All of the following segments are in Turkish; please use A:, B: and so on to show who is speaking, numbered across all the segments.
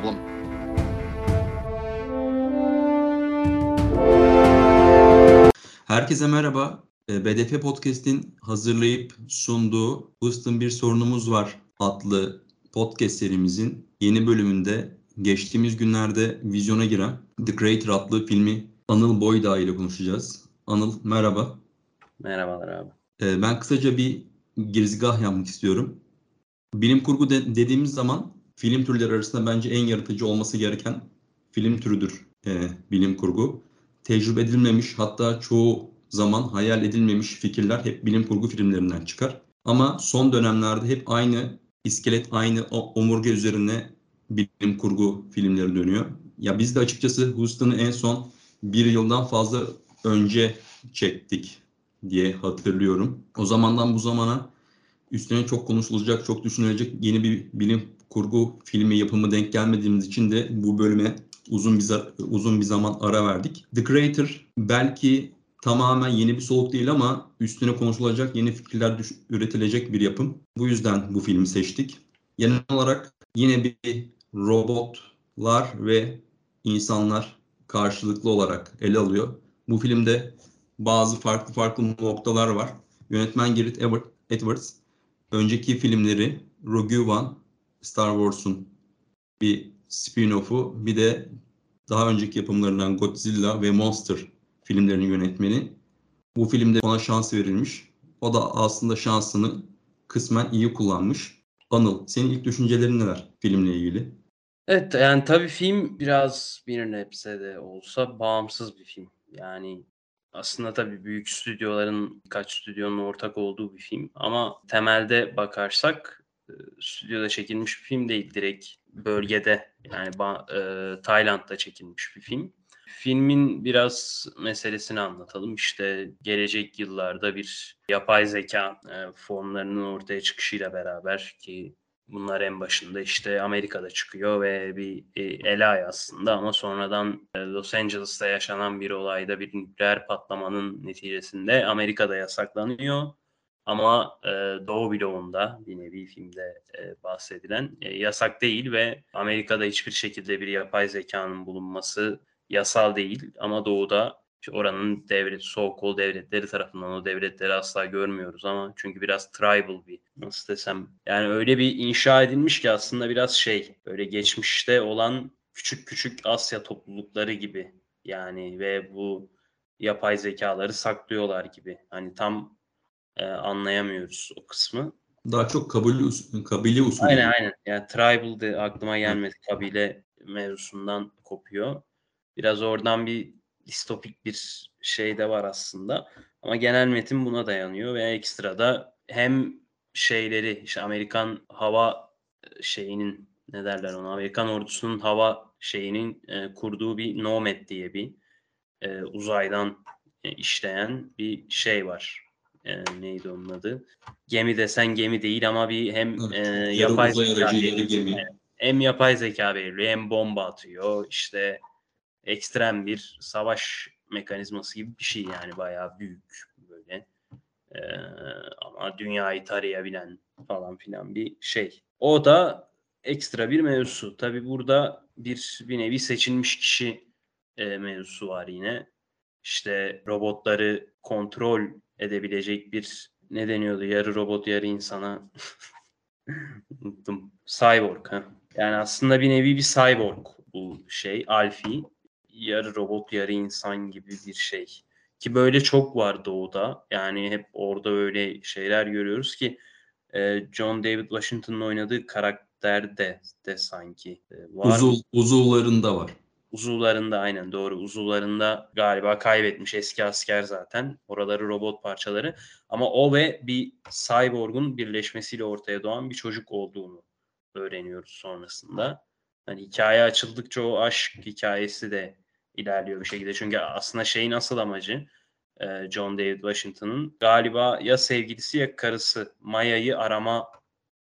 A: problem.
B: Herkese merhaba. Ee, BDF Podcast'in hazırlayıp sunduğu Houston Bir Sorunumuz Var adlı podcast serimizin yeni bölümünde geçtiğimiz günlerde vizyona giren The Creator adlı filmi Anıl Boydağ ile konuşacağız. Anıl merhaba.
C: Merhabalar abi.
B: Ee, ben kısaca bir girizgah yapmak istiyorum. Bilim kurgu de- dediğimiz zaman film türleri arasında bence en yaratıcı olması gereken film türüdür e, bilim kurgu. Tecrübe edilmemiş hatta çoğu zaman hayal edilmemiş fikirler hep bilim kurgu filmlerinden çıkar. Ama son dönemlerde hep aynı iskelet, aynı omurga üzerine bilim kurgu filmleri dönüyor. Ya biz de açıkçası Houston'ı en son bir yıldan fazla önce çektik diye hatırlıyorum. O zamandan bu zamana üstüne çok konuşulacak, çok düşünülecek yeni bir bilim kurgu filmi yapımı denk gelmediğimiz için de bu bölüme uzun bir uzun bir zaman ara verdik. The Creator belki tamamen yeni bir soluk değil ama üstüne konuşulacak yeni fikirler düş- üretilecek bir yapım. Bu yüzden bu filmi seçtik. Genel olarak yine bir robotlar ve insanlar karşılıklı olarak ele alıyor. Bu filmde bazı farklı farklı noktalar var. Yönetmen Gareth Edwards önceki filmleri Rogue One, Star Wars'un bir spin-off'u bir de daha önceki yapımlarından Godzilla ve Monster filmlerinin yönetmeni. Bu filmde ona şans verilmiş. O da aslında şansını kısmen iyi kullanmış. Anıl, senin ilk düşüncelerin neler filmle ilgili?
C: Evet yani tabii film biraz bir nebze de olsa bağımsız bir film. Yani aslında tabii büyük stüdyoların birkaç stüdyonun ortak olduğu bir film ama temelde bakarsak e, stüdyoda çekilmiş bir film değil direkt bölgede yani e, Tayland'da çekilmiş bir film. Filmin biraz meselesini anlatalım. İşte gelecek yıllarda bir yapay zeka e, formlarının ortaya çıkışıyla beraber ki Bunlar en başında işte Amerika'da çıkıyor ve bir e, elay aslında ama sonradan e, Los Angeles'ta yaşanan bir olayda bir nükleer patlamanın neticesinde Amerika'da yasaklanıyor. Ama e, Doğu bloğunda bir nevi filmde e, bahsedilen yasak değil ve Amerika'da hiçbir şekilde bir yapay zekanın bulunması yasal değil ama Doğu'da işte oranın devlet, so devletleri tarafından o devletleri asla görmüyoruz ama çünkü biraz tribal bir nasıl desem yani öyle bir inşa edilmiş ki aslında biraz şey böyle geçmişte olan küçük küçük Asya toplulukları gibi yani ve bu yapay zekaları saklıyorlar gibi. Hani tam e, anlayamıyoruz o kısmı.
B: Daha çok kabile, us- kabile usulü.
C: Aynen aynen. Yani tribal de aklıma gelmedi. Kabile mevzusundan kopuyor. Biraz oradan bir distopik bir şey de var aslında. Ama genel metin buna dayanıyor ve ekstra da hem şeyleri işte Amerikan hava e, şeyinin ne derler ona Amerikan ordusunun hava şeyinin e, kurduğu bir Nomad diye bir e, uzaydan e, işleyen bir şey var. E, neydi onun adı? Gemi desen gemi değil ama bir hem e, yapay zeka belirliyor.
B: gemi.
C: hem yapay zeka belirliyor hem bomba atıyor işte ekstrem bir savaş mekanizması gibi bir şey yani bayağı büyük böyle Ee, ama dünyayı tarayabilen falan filan bir şey. O da ekstra bir mevzu. Tabi burada bir bir nevi seçilmiş kişi e, mevzusu var yine. İşte robotları kontrol edebilecek bir ne deniyordu yarı robot yarı insana unuttum. Cyborg ha. Yani aslında bir nevi bir cyborg bu şey Alfie. Yarı robot yarı insan gibi bir şey. Ki böyle çok var doğuda. Yani hep orada öyle şeyler görüyoruz ki e, John David Washington'ın oynadığı karakter de, de sanki e, var.
B: Uzul, uzuvlarında var.
C: Uzuvlarında aynen doğru. Uzuvlarında galiba kaybetmiş eski asker zaten. Oraları robot parçaları. Ama o ve bir cyborg'un birleşmesiyle ortaya doğan bir çocuk olduğunu öğreniyoruz sonrasında. Hani hikaye açıldıkça o aşk hikayesi de ilerliyor bir şekilde. Çünkü aslında şeyin asıl amacı e, John David Washington'ın galiba ya sevgilisi ya karısı Maya'yı arama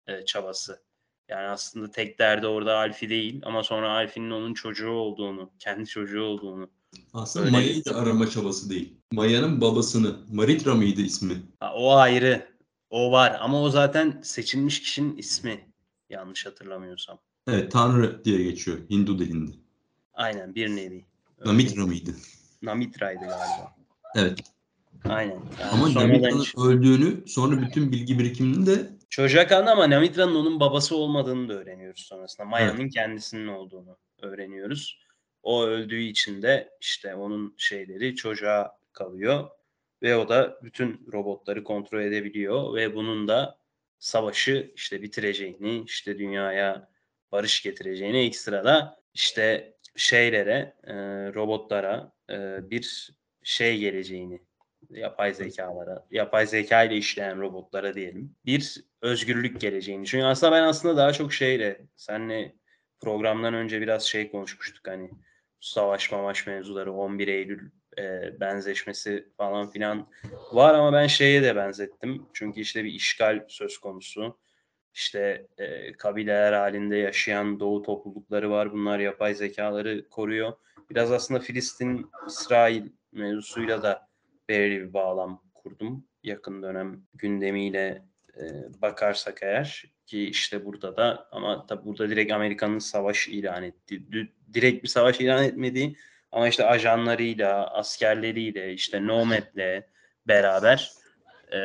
C: e, çabası. Yani aslında tek derdi orada Alfie değil ama sonra Alfie'nin onun çocuğu olduğunu, kendi çocuğu olduğunu.
B: Aslında
C: Öyle.
B: Maya'yı da arama çabası değil. Maya'nın babasını. Maritra mıydı ismi?
C: Ha, o ayrı. O var ama o zaten seçilmiş kişinin ismi yanlış hatırlamıyorsam.
B: Evet, Tanrı diye geçiyor Hindu dilinde.
C: Aynen bir nevi.
B: Namitra mıydı?
C: Namitra'ydı galiba.
B: Evet.
C: Aynen. Yani
B: Ama Namitra'nın
C: işte-
B: öldüğünü sonra bütün bilgi birikimini de
C: Çocuğa kaldı ama Namitra'nın onun babası olmadığını da öğreniyoruz sonrasında. Maya'nın kendisinin olduğunu öğreniyoruz. O öldüğü için de işte onun şeyleri çocuğa kalıyor. Ve o da bütün robotları kontrol edebiliyor. Ve bunun da savaşı işte bitireceğini, işte dünyaya barış getireceğini ekstra da işte şeylere, e, robotlara e, bir şey geleceğini yapay zekalara, yapay zeka ile işleyen robotlara diyelim. Bir özgürlük geleceğini. Çünkü aslında ben aslında daha çok şeyle, senle programdan önce biraz şey konuşmuştuk hani savaş mamaş mevzuları 11 Eylül e, benzeşmesi falan filan var ama ben şeye de benzettim. Çünkü işte bir işgal söz konusu. İşte e, kabileler halinde yaşayan doğu toplulukları var. Bunlar yapay zekaları koruyor. Biraz aslında Filistin-İsrail mevzusuyla da belirli bir bağlam kurdum. Yakın dönem gündemiyle e, bakarsak eğer ki işte burada da ama tabi burada direkt Amerika'nın savaş ilan ettiği, direkt bir savaş ilan etmediği ama işte ajanlarıyla, askerleriyle, işte Nomad'le beraber e,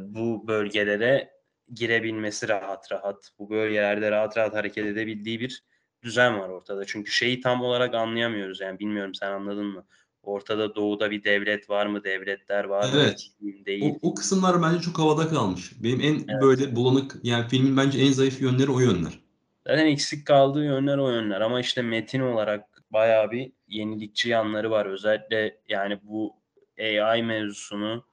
C: bu bölgelere girebilmesi rahat rahat, bu bölgelerde rahat rahat hareket edebildiği bir düzen var ortada. Çünkü şeyi tam olarak anlayamıyoruz yani bilmiyorum sen anladın mı? Ortada doğuda bir devlet var mı? Devletler var mı?
B: Evet.
C: Değil.
B: o, o kısımlar bence çok havada kalmış. Benim en
C: Evet.
B: böyle bulanık yani filmin bence en zayıf yönleri o yönler.
C: Zaten eksik kaldığı yönler o yönler ama işte metin olarak bayağı bir yenilikçi yanları var. Özellikle yani bu AI mevzusunu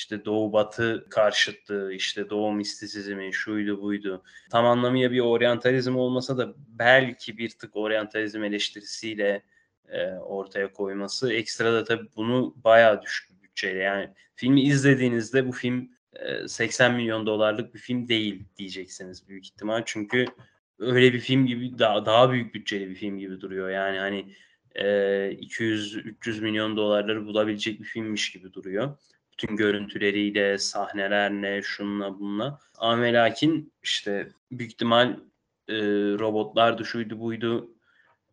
C: işte Doğu Batı karşıtlığı, işte Doğu mistisizmi, şuydu buydu. Tam anlamıyla bir oryantalizm olmasa da belki bir tık oryantalizm eleştirisiyle e, ortaya koyması. Ekstra da tabii bunu bayağı düşük bir bütçeyle. Yani filmi izlediğinizde bu film e, 80 milyon dolarlık bir film değil diyeceksiniz büyük ihtimal. Çünkü öyle bir film gibi daha daha büyük bütçeli bir film gibi duruyor. Yani hani e, 200-300 milyon dolarları bulabilecek bir filmmiş gibi duruyor. Bütün görüntüleriyle, sahnelerle, şunla bununla. Ama lakin işte büyük ihtimal e, robotlar şuydu buydu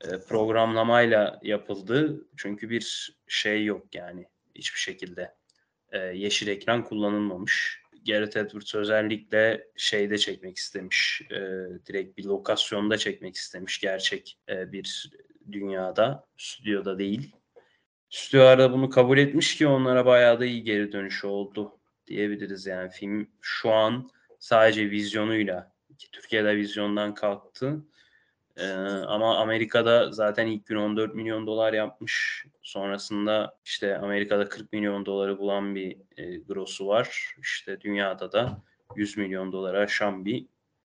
C: e, programlamayla yapıldı. Çünkü bir şey yok yani hiçbir şekilde. E, yeşil ekran kullanılmamış. Gareth Edwards özellikle şeyde çekmek istemiş. E, direkt bir lokasyonda çekmek istemiş. Gerçek e, bir dünyada, stüdyoda değil. Stüdyolar da bunu kabul etmiş ki onlara bayağı da iyi geri dönüşü oldu diyebiliriz. Yani film şu an sadece vizyonuyla ki Türkiye'de vizyondan kalktı. Ee, ama Amerika'da zaten ilk gün 14 milyon dolar yapmış. Sonrasında işte Amerika'da 40 milyon doları bulan bir e, grosu var. İşte dünyada da 100 milyon dolara aşan bir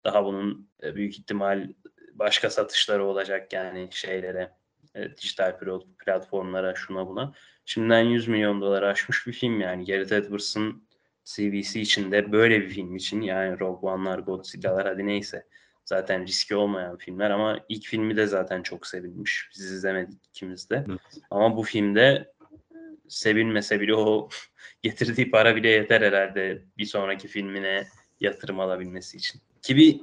C: daha bunun e, büyük ihtimal başka satışları olacak yani şeylere e, dijital pl- platformlara şuna buna. Şimdiden 100 milyon dolar aşmış bir film yani. Gareth Edwards'ın CVC için de böyle bir film için yani Rogue One'lar, Godzilla'lar hadi neyse zaten riski olmayan filmler ama ilk filmi de zaten çok sevilmiş. Biz izlemedik ikimiz de.
B: Evet.
C: Ama bu filmde sevilmese bile o getirdiği para bile yeter herhalde bir sonraki filmine yatırım alabilmesi için. Ki bir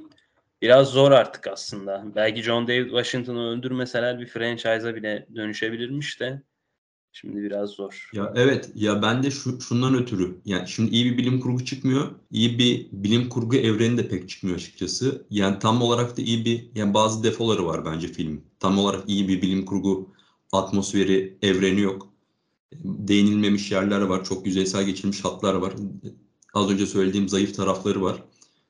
C: biraz zor artık aslında. Belki John David Washington'ı öldürmeseler bir franchise'a bile dönüşebilirmiş de şimdi biraz zor.
B: Ya evet ya ben de şu, şundan ötürü yani şimdi iyi bir bilim kurgu çıkmıyor. iyi bir bilim kurgu evreni de pek çıkmıyor açıkçası. Yani tam olarak da iyi bir yani bazı defoları var bence film. Tam olarak iyi bir bilim kurgu atmosferi, evreni yok. Değinilmemiş yerler var. Çok yüzeysel geçilmiş hatlar var. Az önce söylediğim zayıf tarafları var.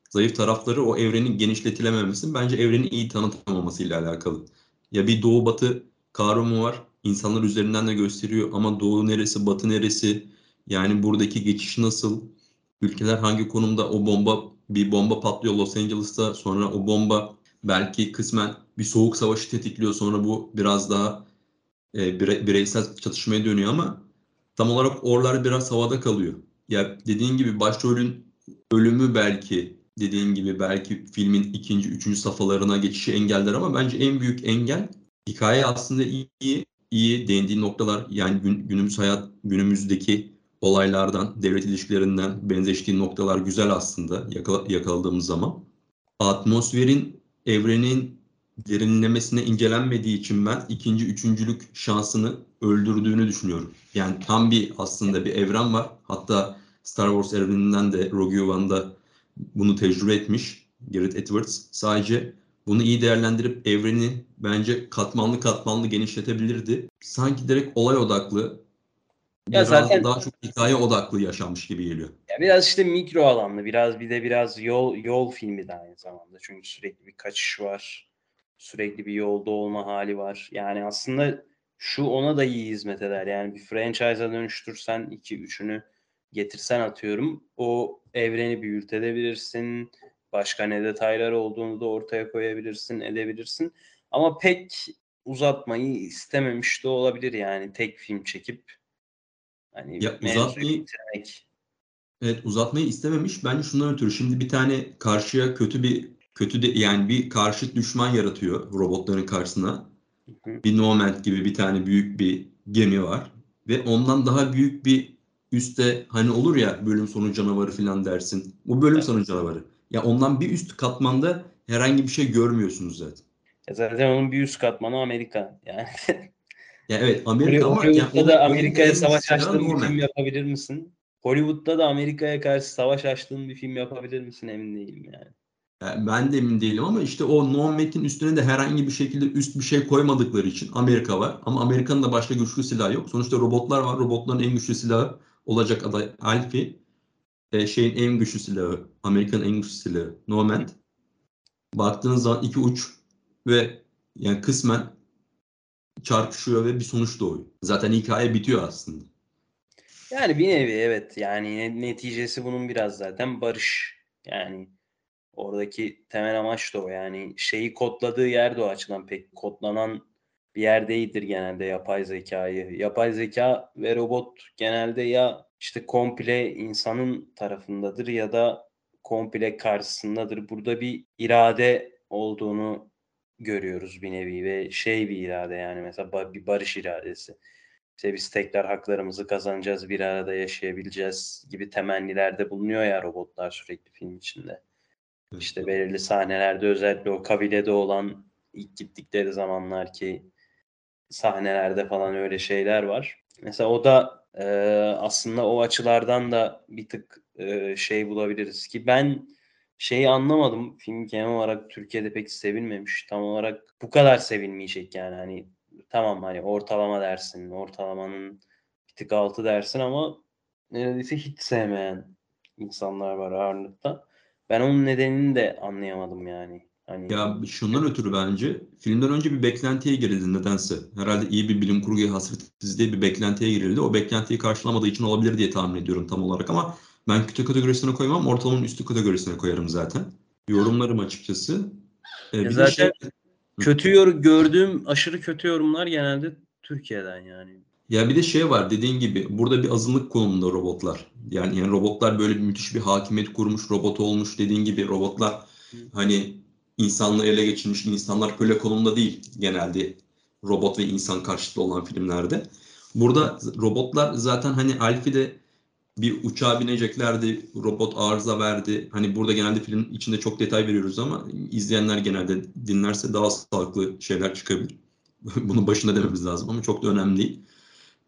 B: Zayıf tarafları o evrenin genişletilememesi bence evrenin iyi tanıtamamasıyla alakalı. Ya bir doğu batı kavramı var. İnsanlar üzerinden de gösteriyor ama doğu neresi, batı neresi? Yani buradaki geçiş nasıl? Ülkeler hangi konumda? O bomba bir bomba patlıyor Los Angeles'ta. Sonra o bomba belki kısmen bir soğuk savaşı tetikliyor. Sonra bu biraz daha e, bire- bireysel çatışmaya dönüyor ama tam olarak oralar biraz havada kalıyor. Ya dediğin gibi başrolün ölümü belki dediğin gibi belki filmin ikinci, üçüncü safhalarına geçişi engeller ama bence en büyük engel hikaye aslında iyi, iyi değindiği noktalar yani gün- günümüz hayat, günümüzdeki olaylardan, devlet ilişkilerinden benzeştiği noktalar güzel aslında yakala- yakaladığımız zaman. Atmosferin, evrenin derinlemesine incelenmediği için ben ikinci, üçüncülük şansını öldürdüğünü düşünüyorum. Yani tam bir aslında bir evren var. Hatta Star Wars evreninden de Rogue One'da bunu tecrübe etmiş Gareth Edwards. Sadece bunu iyi değerlendirip evreni bence katmanlı katmanlı genişletebilirdi. Sanki direkt olay odaklı,
C: Ya
B: biraz
C: zaten-
B: daha çok hikaye odaklı yaşanmış gibi geliyor.
C: Ya biraz işte mikro alanlı, biraz bir de biraz yol yol filmi de aynı zamanda. Çünkü sürekli bir kaçış var. Sürekli bir yolda olma hali var. Yani aslında şu ona da iyi hizmet eder. Yani bir franchise'a dönüştürsen iki üçünü getirsen atıyorum. O evreni büyütebilirsin. Başka ne detaylar olduğunu da ortaya koyabilirsin, edebilirsin. Ama pek uzatmayı istememiş de olabilir yani tek film çekip hani
B: Ya uzatmayı-
C: bitirmek.
B: Evet uzatmayı istememiş. Bence şundan ötürü şimdi bir tane karşıya kötü bir kötü de yani bir karşıt düşman yaratıyor robotların karşısına.
C: Hı hı.
B: Bir Nomad gibi bir tane büyük bir gemi var ve ondan daha büyük bir üstte hani olur ya bölüm sonu canavarı falan dersin. Bu bölüm
C: Evet.
B: sonu canavarı. Ya ondan bir üst katmanda herhangi bir şey görmüyorsunuz zaten.
C: Ya zaten onun bir üst katmanı Amerika. Yani
B: Ya evet Amerika ama
C: Hollywood'da da Amerika'ya savaş açtığın bir film yapabilir misin? Hollywood'da da Amerika'ya karşı savaş açtığın bir film yapabilir misin emin değilim yani.
B: Yani ben de emin değilim ama işte o Nomad'in üstüne de herhangi bir şekilde üst bir şey koymadıkları için Amerika var. Ama Amerika'nın da başka güçlü silahı yok. Sonuçta robotlar var. Robotların en güçlü silahı olacak aday Alfie. E, şeyin en güçlü silahı, Amerika'nın en güçlü silahı Nomad. Baktığınız zaman iki uç ve yani kısmen çarpışıyor ve bir sonuç doğuyor. Zaten hikaye bitiyor aslında.
C: Yani bir nevi evet yani ne- neticesi bunun biraz zaten barış. Yani oradaki temel amaç da o yani şeyi kodladığı yer de o açıdan pek kodlanan bir yer değildir genelde yapay zekayı. Yapay zeka ve robot genelde ya işte komple insanın tarafındadır ya da komple karşısındadır. Burada bir irade olduğunu görüyoruz bir nevi ve şey bir irade yani mesela bir barış iradesi. İşte biz tekrar haklarımızı kazanacağız, bir arada yaşayabileceğiz gibi temennilerde bulunuyor ya robotlar sürekli film içinde. İşte belirli sahnelerde özellikle o kabilede olan ilk gittikleri zamanlar ki sahnelerde falan öyle şeyler var. Mesela o da e, aslında o açılardan da bir tık e, şey bulabiliriz ki ben şeyi anlamadım. Film genel olarak Türkiye'de pek sevilmemiş. Tam olarak bu kadar sevilmeyecek yani hani tamam hani ortalama dersin, ortalamanın bir tık altı dersin ama neredeyse hiç sevmeyen insanlar var ağırlıkta. Ben onun nedenini de anlayamadım yani. Hani
B: Ya şundan ötürü bence filmden önce bir beklentiye girildi nedense. Herhalde iyi bir bilim kurguya hasretiz diye bir beklentiye girildi. O beklentiyi karşılamadığı için olabilir diye tahmin ediyorum tam olarak ama ben kötü kategorisine koymam. Ortalamanın üstü kategorisine koyarım zaten. Yorumlarım açıkçası. Ee, bir de
C: zaten
B: şey,
C: kötü yorum gördüğüm aşırı kötü yorumlar genelde Türkiye'den yani.
B: ya bir de şey var dediğin gibi burada bir azınlık konumunda robotlar. Yani, yani robotlar böyle bir müthiş bir hakimiyet kurmuş robot olmuş dediğin gibi robotlar hani insanlığı ele geçirmiş insanlar köle konumunda değil genelde robot ve insan karşıtı olan filmlerde. Burada robotlar zaten hani Alfie'de bir uçağa bineceklerdi, robot arıza verdi. Hani burada genelde film içinde çok detay veriyoruz ama izleyenler genelde dinlerse daha sağlıklı şeyler çıkabilir. Bunun başında dememiz lazım ama çok da önemli değil.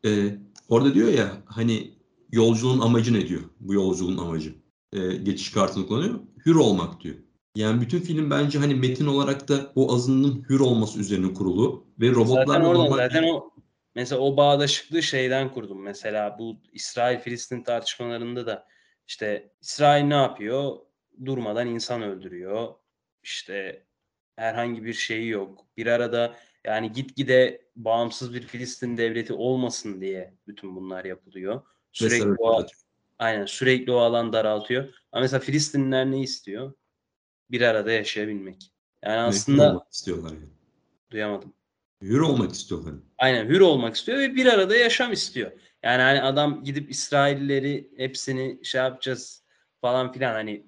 B: Ee, orada diyor ya hani yolculuğun amacı ne diyor? Bu yolculuğun amacı. Ee, geçiş kartını kullanıyor. Hür olmak diyor. Yani bütün film bence hani metin olarak da o azınlığın hür olması üzerine kurulu ve
C: Zaten
B: robotlarla
C: oradan
B: normal
C: zaten o mesela o bağdaşıklığı şeyden kurdum. Mesela bu İsrail-Filistin tartışmalarında da işte İsrail ne yapıyor? Durmadan insan öldürüyor. İşte herhangi bir şeyi yok. Bir arada yani gitgide bağımsız bir Filistin devleti olmasın diye bütün bunlar yapılıyor. Sürekli
B: vesaire.
C: o, aynen sürekli o alan daraltıyor. Ama mesela Filistinliler ne istiyor? Bir arada yaşayabilmek. Yani
B: Hür
C: aslında
B: olmak istiyorlar yani.
C: duyamadım.
B: Hür olmak istiyorlar.
C: Aynen hür olmak istiyor ve bir arada yaşam istiyor. Yani hani adam gidip İsraillileri hepsini şey yapacağız falan filan hani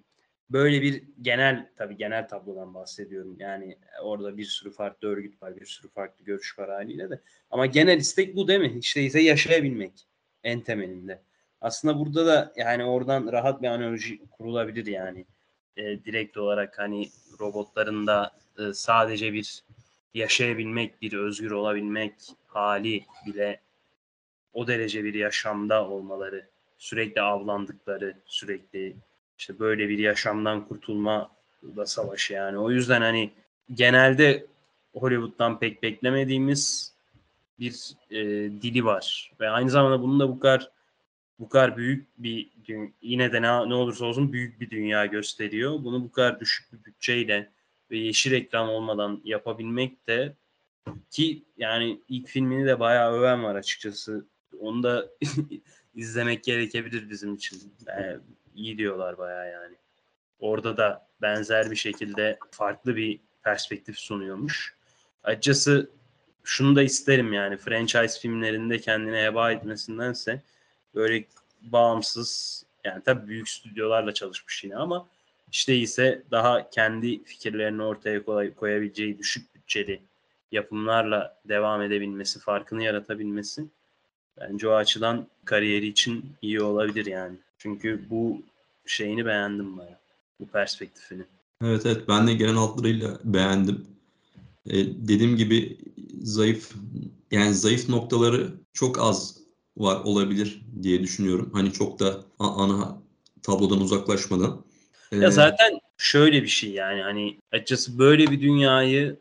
C: böyle bir genel tabii genel tablodan bahsediyorum. Yani orada bir sürü farklı örgüt var, bir sürü farklı görüş var haliyle de. Ama genel istek bu değil mi? İşte ise yaşayabilmek en temelinde. Aslında burada da yani oradan rahat bir analoji kurulabilir yani. E, direkt olarak hani robotların da e, sadece bir yaşayabilmek, bir özgür olabilmek hali bile o derece bir yaşamda olmaları, sürekli avlandıkları, sürekli işte böyle bir yaşamdan kurtulma da savaşı yani. O yüzden hani genelde Hollywood'dan pek beklemediğimiz bir e, dili var ve aynı zamanda bunun da bu kadar bu kadar büyük bir yine de ne, ne olursa olsun büyük bir dünya gösteriyor. Bunu bu kadar düşük bir bütçeyle ve yeşil ekran olmadan yapabilmek de ki yani ilk filmini de bayağı öven var açıkçası. Onu da izlemek gerekebilir bizim için. Yani iyi diyorlar bayağı yani. Orada da benzer bir şekilde farklı bir perspektif sunuyormuş. Açıkçası şunu da isterim yani franchise filmlerinde kendine heba etmesindense böyle bağımsız yani tabii büyük stüdyolarla çalışmış yine ama işte ise daha kendi fikirlerini ortaya koy, koyabileceği düşük bütçeli yapımlarla devam edebilmesi, farkını yaratabilmesi bence o açıdan kariyeri için iyi olabilir yani. Çünkü bu şeyini beğendim baya. Bu perspektifini.
B: Evet evet ben de genel hatlarıyla beğendim. Ee, dediğim gibi zayıf yani zayıf noktaları çok az var olabilir diye düşünüyorum. Hani çok da ana tablodan uzaklaşmadan.
C: Ee, ya zaten şöyle bir şey yani hani açıkçası böyle bir dünyayı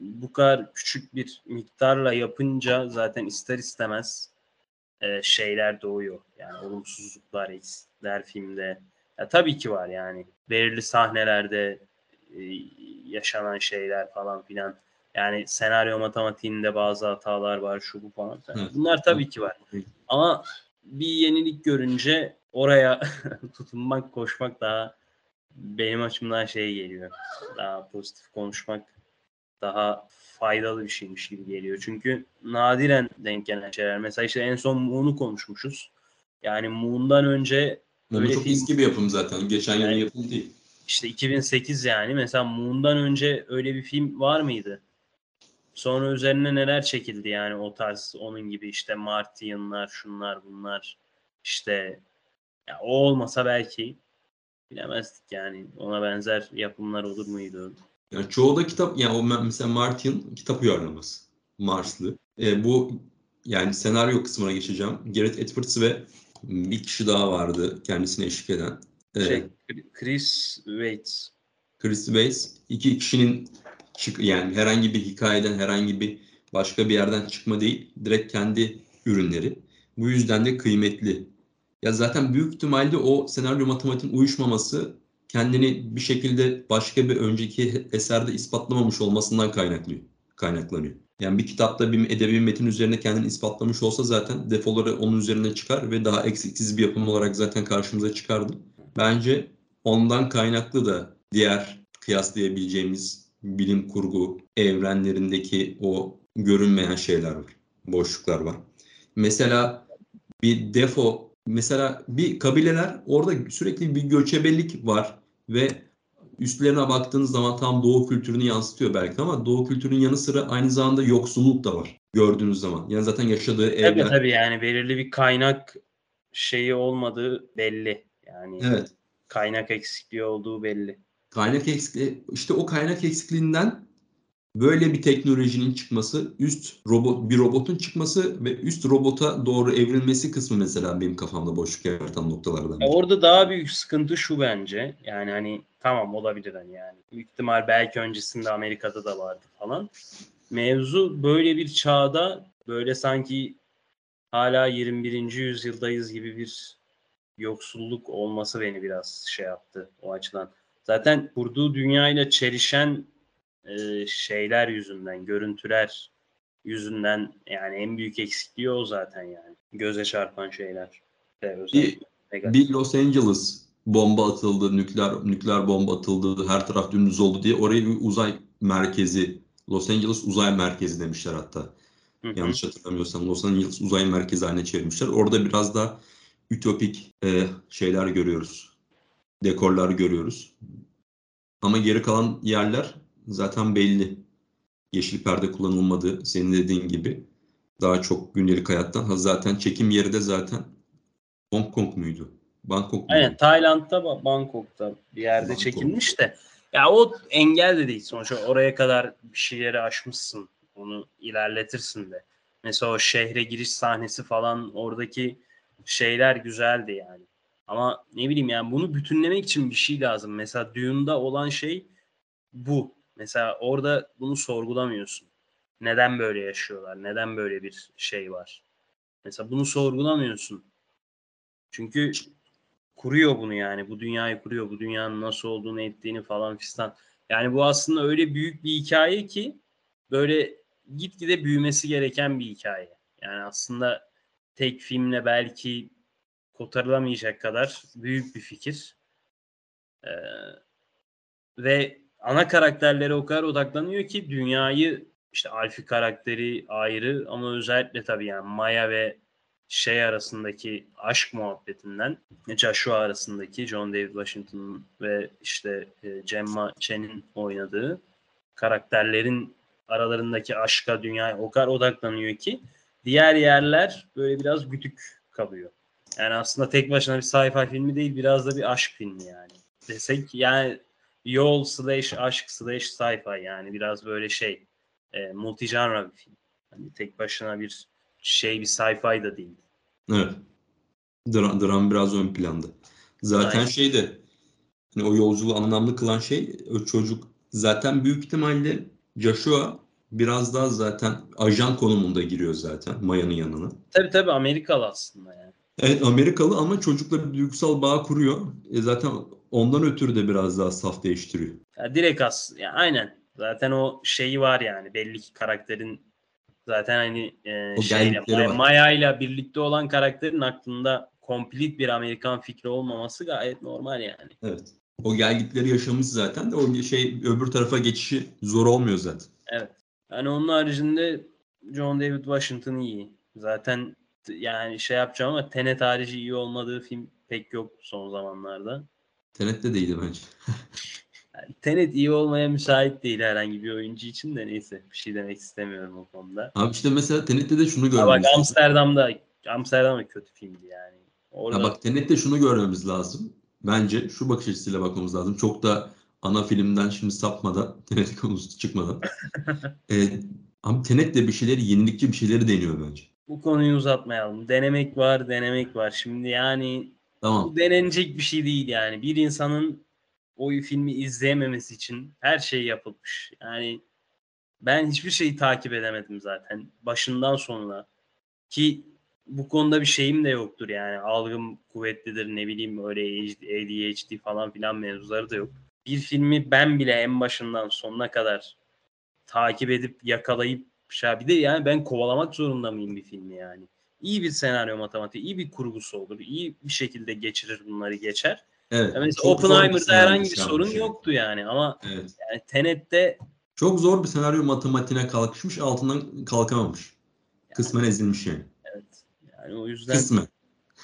C: bu kadar küçük bir miktarla yapınca zaten ister istemez e, şeyler doğuyor. Yani olumsuzluklar, eksikler filmde. Ya tabii ki var yani. Belirli sahnelerde e, yaşanan şeyler falan filan. Yani senaryo matematiğinde bazı hatalar var, şu bu falan. Bunlar tabii ki var. Ama bir yenilik görünce oraya tutunmak, koşmak daha benim açımdan şey geliyor. Daha pozitif konuşmak daha faydalı bir şeymiş gibi geliyor. Çünkü nadiren denk gelen şeyler. Mesela işte en son Moon'u konuşmuşuz. Yani Moon'dan önce
B: Moon çok film... eski bir yapım zaten. Geçen yani, yıl yapım değil.
C: İşte 2008 yani. Mesela Moon'dan önce öyle bir film var mıydı? Sonra üzerine neler çekildi yani o tarz onun gibi işte Martian'lar şunlar bunlar işte ya o olmasa belki bilemezdik yani ona benzer yapımlar olur muydu?
B: Yani çoğu da kitap yani o mesela Martian kitap uyarlaması. Marslı. E, bu yani senaryo kısmına geçeceğim. Gareth Edwards ve bir kişi daha vardı kendisine eşlik eden.
C: E, şey, Chris Waits.
B: Chris Waits. iki kişinin çık yani herhangi bir hikayeden herhangi bir başka bir yerden çıkma değil. Direkt kendi ürünleri. Bu yüzden de kıymetli. Ya zaten büyük ihtimalle o senaryo matematiğin uyuşmaması kendini bir şekilde başka bir önceki eserde ispatlamamış olmasından kaynaklıyor, kaynaklanıyor. Yani bir kitapta bir edebi metin üzerine kendini ispatlamış olsa zaten defoları onun üzerine çıkar ve daha eksiksiz bir yapım olarak zaten karşımıza çıkardı. Bence ondan kaynaklı da diğer kıyaslayabileceğimiz bilim kurgu evrenlerindeki o görünmeyen şeyler var. Boşluklar var. Mesela bir defo mesela bir kabileler orada sürekli bir göçebelik var ve üstlerine baktığınız zaman tam doğu kültürünü yansıtıyor belki ama doğu kültürünün yanı sıra aynı zamanda yoksulluk da var gördüğünüz zaman. Yani zaten yaşadığı evler.
C: Tabii tabii yani belirli bir kaynak şeyi olmadığı belli. Yani evet. kaynak eksikliği olduğu belli.
B: Kaynak eksikliği işte o kaynak eksikliğinden böyle bir teknolojinin çıkması, üst robot bir robotun çıkması ve üst robota doğru evrilmesi kısmı mesela benim kafamda boşluk yaratan noktalardan.
C: Ya orada daha büyük sıkıntı şu bence. Yani hani tamam olabilir hani yani. İhtimal belki öncesinde Amerika'da da vardı falan. Mevzu böyle bir çağda böyle sanki hala 21. yüzyıldayız gibi bir yoksulluk olması beni biraz şey yaptı o açıdan. Zaten kurduğu dünyayla çelişen e, şeyler yüzünden, görüntüler yüzünden yani en büyük eksikliği o zaten yani. Göze çarpan şeyler.
B: Bir, bir Los Angeles bomba atıldı, nükleer nükleer bomba atıldı, her taraf dümdüz oldu diye oraya bir uzay merkezi, Los Angeles uzay merkezi demişler hatta. Hı hı. Yanlış hatırlamıyorsam Los Angeles uzay merkezi haline çevirmişler. Orada biraz da ütopik e, şeyler görüyoruz. Dekorlar görüyoruz. Ama geri kalan yerler zaten belli. Yeşil perde kullanılmadı senin dediğin gibi. Daha çok gündelik hayattan. Ha zaten çekim yeri de zaten Hong Kong muydu? Bangkok muydu?
C: Aynen Tayland'da Bangkok'ta bir yerde Bangkok. çekilmiş de Ya o engel de değil sonuçta oraya kadar bir şeyleri aşmışsın. Onu ilerletirsin de. Mesela o şehre giriş sahnesi falan oradaki şeyler güzeldi yani. Ama ne bileyim yani bunu bütünlemek için bir şey lazım. Mesela Dune'da olan şey bu. Mesela orada bunu sorgulamıyorsun. Neden böyle yaşıyorlar? Neden böyle bir şey var? Mesela bunu sorgulamıyorsun. Çünkü kuruyor bunu yani. Bu dünyayı kuruyor. Bu dünyanın nasıl olduğunu ettiğini falan fistan. Yani bu aslında öyle büyük bir hikaye ki böyle gitgide büyümesi gereken bir hikaye. Yani aslında tek filmle belki kotarılamayacak kadar büyük bir fikir. Ee, ve ana karakterlere o kadar odaklanıyor ki dünyayı işte Alfie karakteri ayrı ama özellikle tabii yani Maya ve şey arasındaki aşk muhabbetinden Joshua arasındaki John David Washington ve işte e, Gemma Chen'in oynadığı karakterlerin aralarındaki aşka dünyaya o kadar odaklanıyor ki diğer yerler böyle biraz gütük kalıyor. Yani aslında tek başına bir sci-fi filmi değil biraz da bir aşk filmi yani. Desek yani yol slash aşk slash sci-fi yani biraz böyle şey e, multigenre bir film. Hani tek başına bir şey bir sci-fi da değil.
B: Evet. Dram, dram biraz ön planda. Zaten
C: Aynen.
B: şeyde hani o yolculuğu anlamlı kılan şey o çocuk zaten büyük ihtimalle Joshua biraz daha zaten ajan konumunda giriyor zaten Maya'nın yanına.
C: Tabii tabii Amerikalı aslında yani.
B: Evet Amerikalı ama çocukla bir duygusal bağ kuruyor. E zaten ondan ötürü de biraz daha saf değiştiriyor.
C: Ya direkt as yani aynen. Zaten o şeyi var yani belli ki karakterin zaten hani e, şeyle Maya, ile birlikte olan karakterin aklında komplit bir Amerikan fikri olmaması gayet normal yani.
B: Evet. O gelgitleri yaşamış zaten de o şey öbür tarafa geçişi zor olmuyor zaten.
C: Evet. Yani onun haricinde John David Washington iyi. Zaten yani şey yapacağım ama Tenet harici iyi olmadığı film pek yok son zamanlarda.
B: Tenet'te de iyiydi bence.
C: Yani Tenet iyi olmaya müsait değil herhangi bir oyuncu için de neyse bir şey demek istemiyorum o konuda.
B: Abi işte mesela Tenet'te de şunu görmemiz
C: bak. Amsterdam'da Amsterdam da kötü filmdi yani. Orada
B: Ya bak Tenet'te şunu görmemiz lazım. Bence şu bakış açısıyla bakmamız lazım. Çok da ana filmden şimdi sapmadan, Tenet konusu çıkmadan. ee, ama Tenet de bir şeyleri, yenilikçi bir şeyleri deniyor bence.
C: Bu konuyu uzatmayalım. Denemek var, denemek var. Şimdi yani
B: Tamam.
C: bu denenecek bir şey değil yani. Bir insanın o filmi izleyememesi için her şey yapılmış. Yani ben hiçbir şeyi takip edemedim zaten. Başından sonuna. Ki bu konuda bir şeyim de yoktur yani. Algım kuvvetlidir ne bileyim öyle ADHD falan filan mevzuları da yok. Bir filmi ben bile en başından sonuna kadar takip edip yakalayıp şey bir de yani ben kovalamak zorunda mıyım bir filmi yani? İyi bir senaryo matematiği, iyi bir kurgusu olur. iyi bir şekilde geçirir bunları geçer.
B: Evet.
C: Ya mesela Oppenheimer'da herhangi bir sorun
B: yani.
C: yoktu yani ama
B: Evet.
C: yani Tenet'te
B: Çok zor bir senaryo matematiğine kalkışmış, altından kalkamamış. Kısmen ezilmiş yani.
C: evet yani o yüzden
B: Kısmen.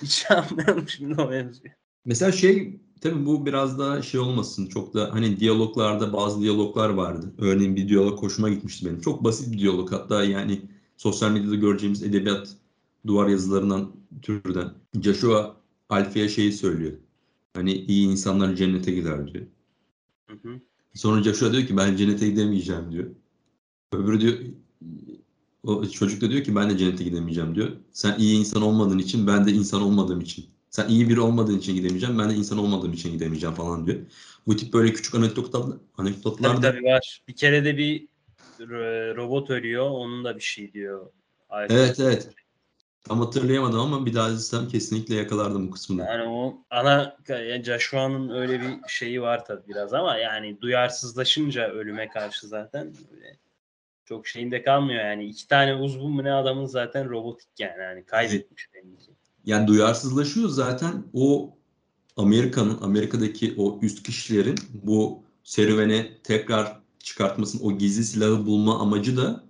C: hiç anlamıyorum şimdi o mevzuyu.
B: Mesela şey tabii bu biraz daha şey olmasın çok da hani diyaloglarda bazı diyaloglar vardı. Örneğin bir diyalog hoşuma gitmişti benim. Çok basit bir diyalog hatta yani sosyal medyada göreceğimiz edebiyat duvar yazılarından türden. Joshua Alfie'ye şeyi söylüyor. Hani iyi insanlar cennete gider diyor.
C: Hı hı.
B: Sonra Joshua diyor ki ben cennete gidemeyeceğim diyor. Öbürü diyor o çocuk da diyor ki ben de cennete gidemeyeceğim diyor. Sen iyi insan olmadığın için ben de insan olmadığım için. Sen iyi biri olmadığın için gidemeyeceğim. Ben de insan olmadığım için gidemeyeceğim falan diyor. Bu tip böyle küçük anekdotlar, anekdotlar
C: Tabii
B: da
C: tabii var. Bir kere de bir ro- robot ölüyor. Onun da bir şey diyor. Alfa.
B: Evet evet. Tam hatırlayamadım ama bir daha izlesem kesinlikle yakalardım bu kısmını.
C: Yani o ana yani Joshua'nın öyle bir şeyi var tabii biraz ama yani duyarsızlaşınca ölüme karşı zaten öyle çok şeyinde kalmıyor yani. iki tane uzvun mu ne adamın zaten robotik yani. yani kaybetmiş belli ki.
B: Yani duyarsızlaşıyor zaten o Amerika'nın, Amerika'daki o üst kişilerin bu serüvene tekrar çıkartmasının o gizli silahı bulma amacı da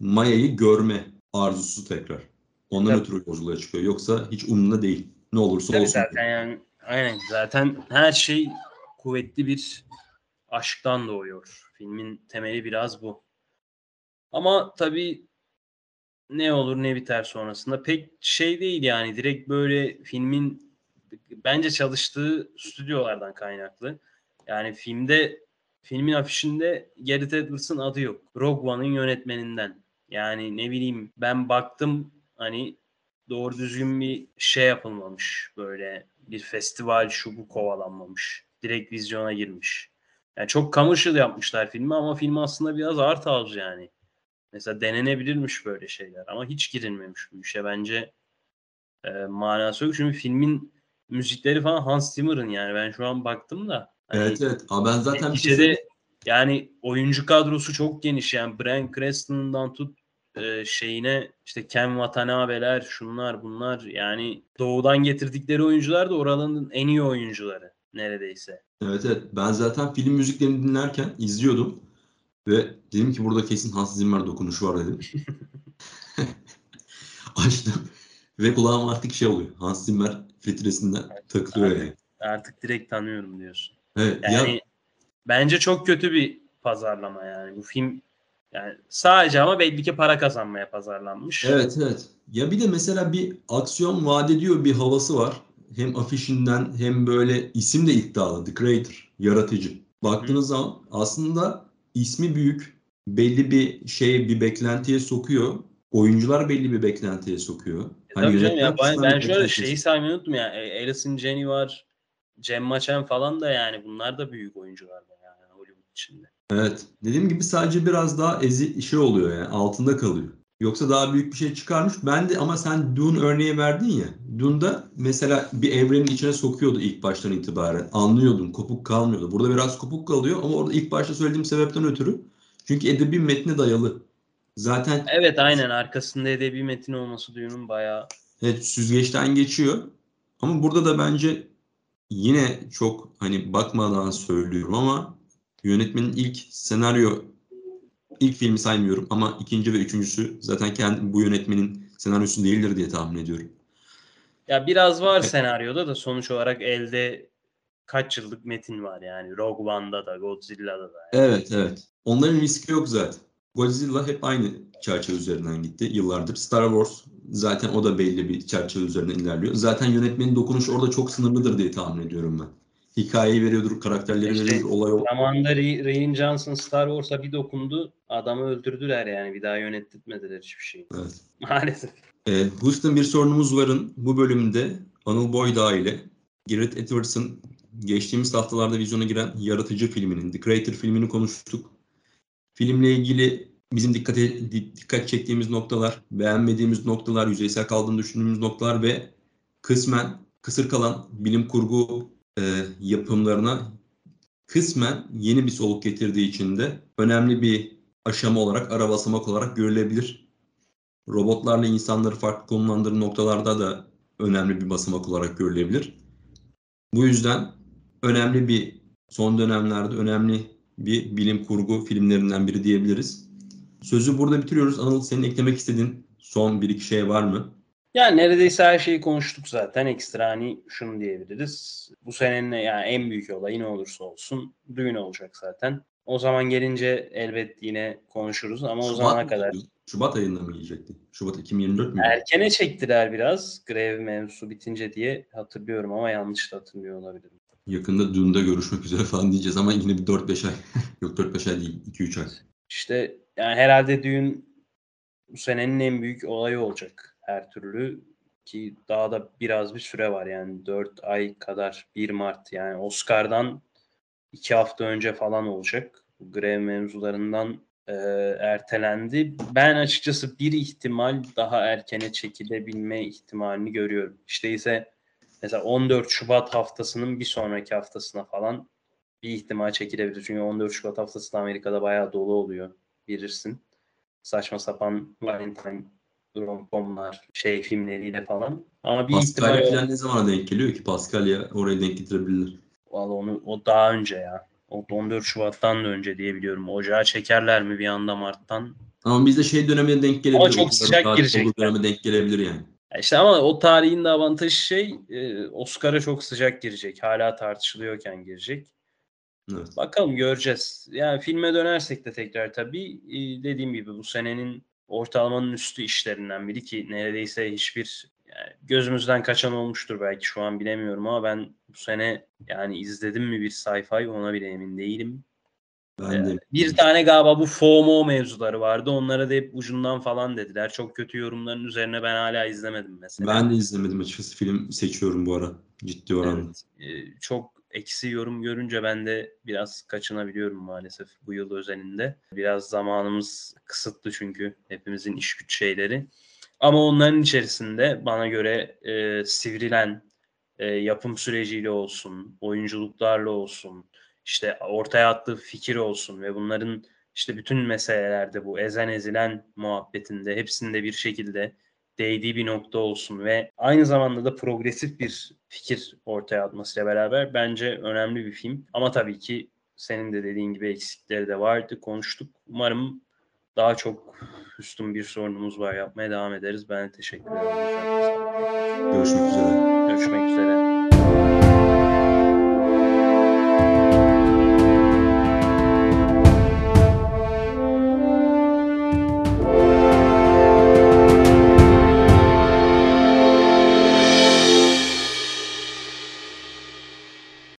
B: Maya'yı görme arzusu tekrar. Ondan
C: Tabii.
B: ötürü yolculuğa çıkıyor. Yoksa hiç umurunda değil. Ne olursa
C: Tabii
B: olsun.
C: zaten yani aynen zaten her şey kuvvetli bir aşktan doğuyor. Filmin temeli biraz bu. Ama tabii ne olur ne biter sonrasında pek şey değil yani direkt böyle filmin bence çalıştığı stüdyolardan kaynaklı. Yani filmde filmin afişinde Gareth Edwards'ın adı yok. Rogue One'ın yönetmeninden. Yani ne bileyim ben baktım hani doğru düzgün bir şey yapılmamış. Böyle bir festival şu bu kovalanmamış. Direkt vizyona girmiş. Yani çok commercial yapmışlar filmi ama film aslında biraz art house yani. Mesela denenebilirmiş böyle şeyler ama hiç girilmemiş bu işe. Bence e, manası yok. Çünkü filmin müzikleri falan Hans Zimmer'ın yani. Ben şu an baktım da. Hani
B: Evet evet. Ama ben zaten bir şey
C: neticede yani oyuncu kadrosu çok geniş yani Bryan Cranston'dan tut e, şeyine işte Ken Watanabe'ler şunlar bunlar yani doğudan getirdikleri oyuncular da oranın en iyi oyuncuları neredeyse.
B: Evet evet. Ben zaten film müziklerini dinlerken izliyordum. Ve dedim ki burada kesin Hans Zimmer dokunuşu var dedim. Açtım. Ve kulağım artık şey oluyor. Hans Zimmer filtresinden takılıyor
C: Aynen.
B: yani.
C: Artık direkt tanıyorum diyorsun.
B: Evet.
C: Yani
B: Ya
C: bence çok kötü bir pazarlama yani. Bu film yani sadece ama belli ki para kazanmaya pazarlanmış.
B: Evet evet. Ya bir de mesela bir aksiyon vaat ediyor bir havası var. Hem afişinden hem böyle isim de iddialı. The Creator, yaratıcı. Baktığınız zaman aslında ismi büyük. Belli bir şeye bir beklentiye sokuyor. Oyuncular belli bir beklentiye sokuyor. Hani
C: Tabii canım ya ben, ben
B: bir
C: şöyle şeyi saymayı unuttum ya. E, Alison Janney var. Cem Maçen falan da yani bunlar da büyük oyuncular da yani Hollywood içinde.
B: Evet. Dediğim gibi sadece biraz daha ezi şey oluyor yani altında kalıyor. Yoksa daha büyük bir şey çıkarmış. Ben de ama sen Dune örneği verdin ya. Dune'da mesela bir evrenin içine sokuyordu ilk baştan itibaren. Anlıyordun. Kopuk kalmıyordu. Burada biraz kopuk kalıyor ama orada ilk başta söylediğim sebepten ötürü. Çünkü edebi metne dayalı. Zaten
C: Evet aynen arkasında edebi metin olması Dune'un bayağı
B: evet, süzgeçten geçiyor. Ama burada da bence yine çok hani bakmadan söylüyorum ama yönetmenin ilk senaryo ilk filmi saymıyorum ama ikinci ve üçüncüsü zaten kendi bu yönetmenin senaryosu değildir diye tahmin ediyorum.
C: ya biraz var senaryoda da sonuç olarak elde kaç yıllık metin var yani Rogue One'da da Godzilla'da da. yani.
B: Evet evet. Onların riski yok zaten. Godzilla hep aynı çerçeve üzerinden gitti yıllardır. Star Wars zaten o da belli bir çerçeve üzerinden ilerliyor. Zaten yönetmenin dokunuşu orada çok sınırlıdır diye tahmin ediyorum ben. Hikayeyi veriyordur, karakterleri
C: İşte
B: veriyordur, olay o.
C: Zamanında Ray- Johnson Star Wars'a bir dokundu adamı öldürdüler yani bir daha yönettirmediler hiçbir şey.
B: Evet.
C: Maalesef.
B: Ee, Houston bir sorunumuz varın bu bölümünde Anıl Boyda ile Gareth Edwards'ın geçtiğimiz haftalarda vizyona giren Yaratıcı filminin, The Creator filmini konuştuk. Filmle ilgili bizim dikkate, dikkat çektiğimiz noktalar, beğenmediğimiz noktalar, yüzeysel kaldığını düşündüğümüz noktalar ve kısmen kısır kalan bilim kurgu e, yapımlarına kısmen yeni bir soluk getirdiği için de önemli bir aşama olarak, ara basamak olarak görülebilir robotlarla insanları farklı konumlandırı noktalarda da önemli bir basamak olarak görülebilir. Bu yüzden önemli bir son dönemlerde önemli bir bilim kurgu filmlerinden biri diyebiliriz. Sözü burada bitiriyoruz. Anıl senin eklemek istediğin son bir iki şey var mı?
C: Yani neredeyse her şeyi konuştuk zaten. Ekstra hani şunu diyebiliriz. Bu senenin yani en büyük olayı ne olursa olsun düğün olacak zaten. O zaman gelince elbet yine konuşuruz ama o zamana kadar?
B: Şubat ayında mı yiyecekti? Şubat 2024 mü?
C: erkene çektiler biraz grev mevzusu bitince diye hatırlıyorum ama yanlış da hatırlıyor olabilirim.
B: Yakında Dune'da görüşmek üzere falan diyeceğiz ama yine bir 4-5 ay. Yok 4-5 ay değil 2-3 ay.
C: İşte yani herhalde düğün bu senenin en büyük olayı olacak her türlü ki daha da biraz bir süre var yani 4 ay kadar 1 Mart yani Oscar'dan 2 hafta önce falan olacak. Bu grev mevzularından e, ertelendi. Ben açıkçası bir ihtimal daha erkene çekilebilme ihtimalini görüyorum. İşte ise mesela 14 Şubat haftasının bir sonraki haftasına falan bir ihtimal çekilebilir. Çünkü 14 Şubat haftası da Amerika'da bayağı dolu oluyor bilirsin. Saçma sapan Valentine romcomlar, şey filmleriyle falan. Ama bir
B: Paskalya
C: ihtimal
B: falan ne zamana denk geliyor ki? Paskalya oraya denk getirebilirler.
C: Valla onu o daha önce ya. O 14 Şubat'tan da önce diye biliyorum. Ocağa çekerler mi bir anda Mart'tan?
B: Ama bizde şey dönemine denk gelebilir.
C: Ama çok sıcak girecek
B: döneme denk gelebilir yani.
C: Ya İşte ama o tarihin de avantajı şey e, Oscar'a çok sıcak girecek. Hala tartışılıyorken girecek.
B: Evet.
C: Bakalım göreceğiz. Yani filme dönersek de tekrar tabii e, dediğim gibi bu senenin ortalamanın üstü işlerinden biri ki neredeyse hiçbir yani gözümüzden kaçan olmuştur belki şu an bilemiyorum ama ben bu sene yani izledim mi bir sci-fi ona bile emin değilim.
B: Ben de
C: Bir tane galiba bu FOMO mevzuları vardı. Onlara da hep ucundan falan dediler. Çok kötü yorumların üzerine ben hala izlemedim mesela.
B: ben de izlemedim açıkçası film seçiyorum bu ara ciddi oranda.
C: Evet, e, çok eksi yorum görünce ben de biraz kaçınabiliyorum maalesef bu yıl özelinde. Biraz zamanımız kısıtlı çünkü hepimizin iş güç şeyleri. Ama onların içerisinde bana göre e, sivrilen e, yapım süreciyle olsun, oyunculuklarla olsun, işte ortaya attığı fikir olsun ve bunların işte bütün meselelerde bu ezen ezilen muhabbetinde hepsinde bir şekilde değdiği bir nokta olsun ve aynı zamanda da progresif bir fikir ortaya atmasıyla beraber bence önemli bir film. Ama tabii ki senin de dediğin gibi eksikleri de vardı. Konuştuk. Umarım daha çok üstün bir sorunumuz var. Yapmaya devam ederiz. Ben de teşekkür ederim.
B: Görüşmek üzere.
C: Görüşmek üzere.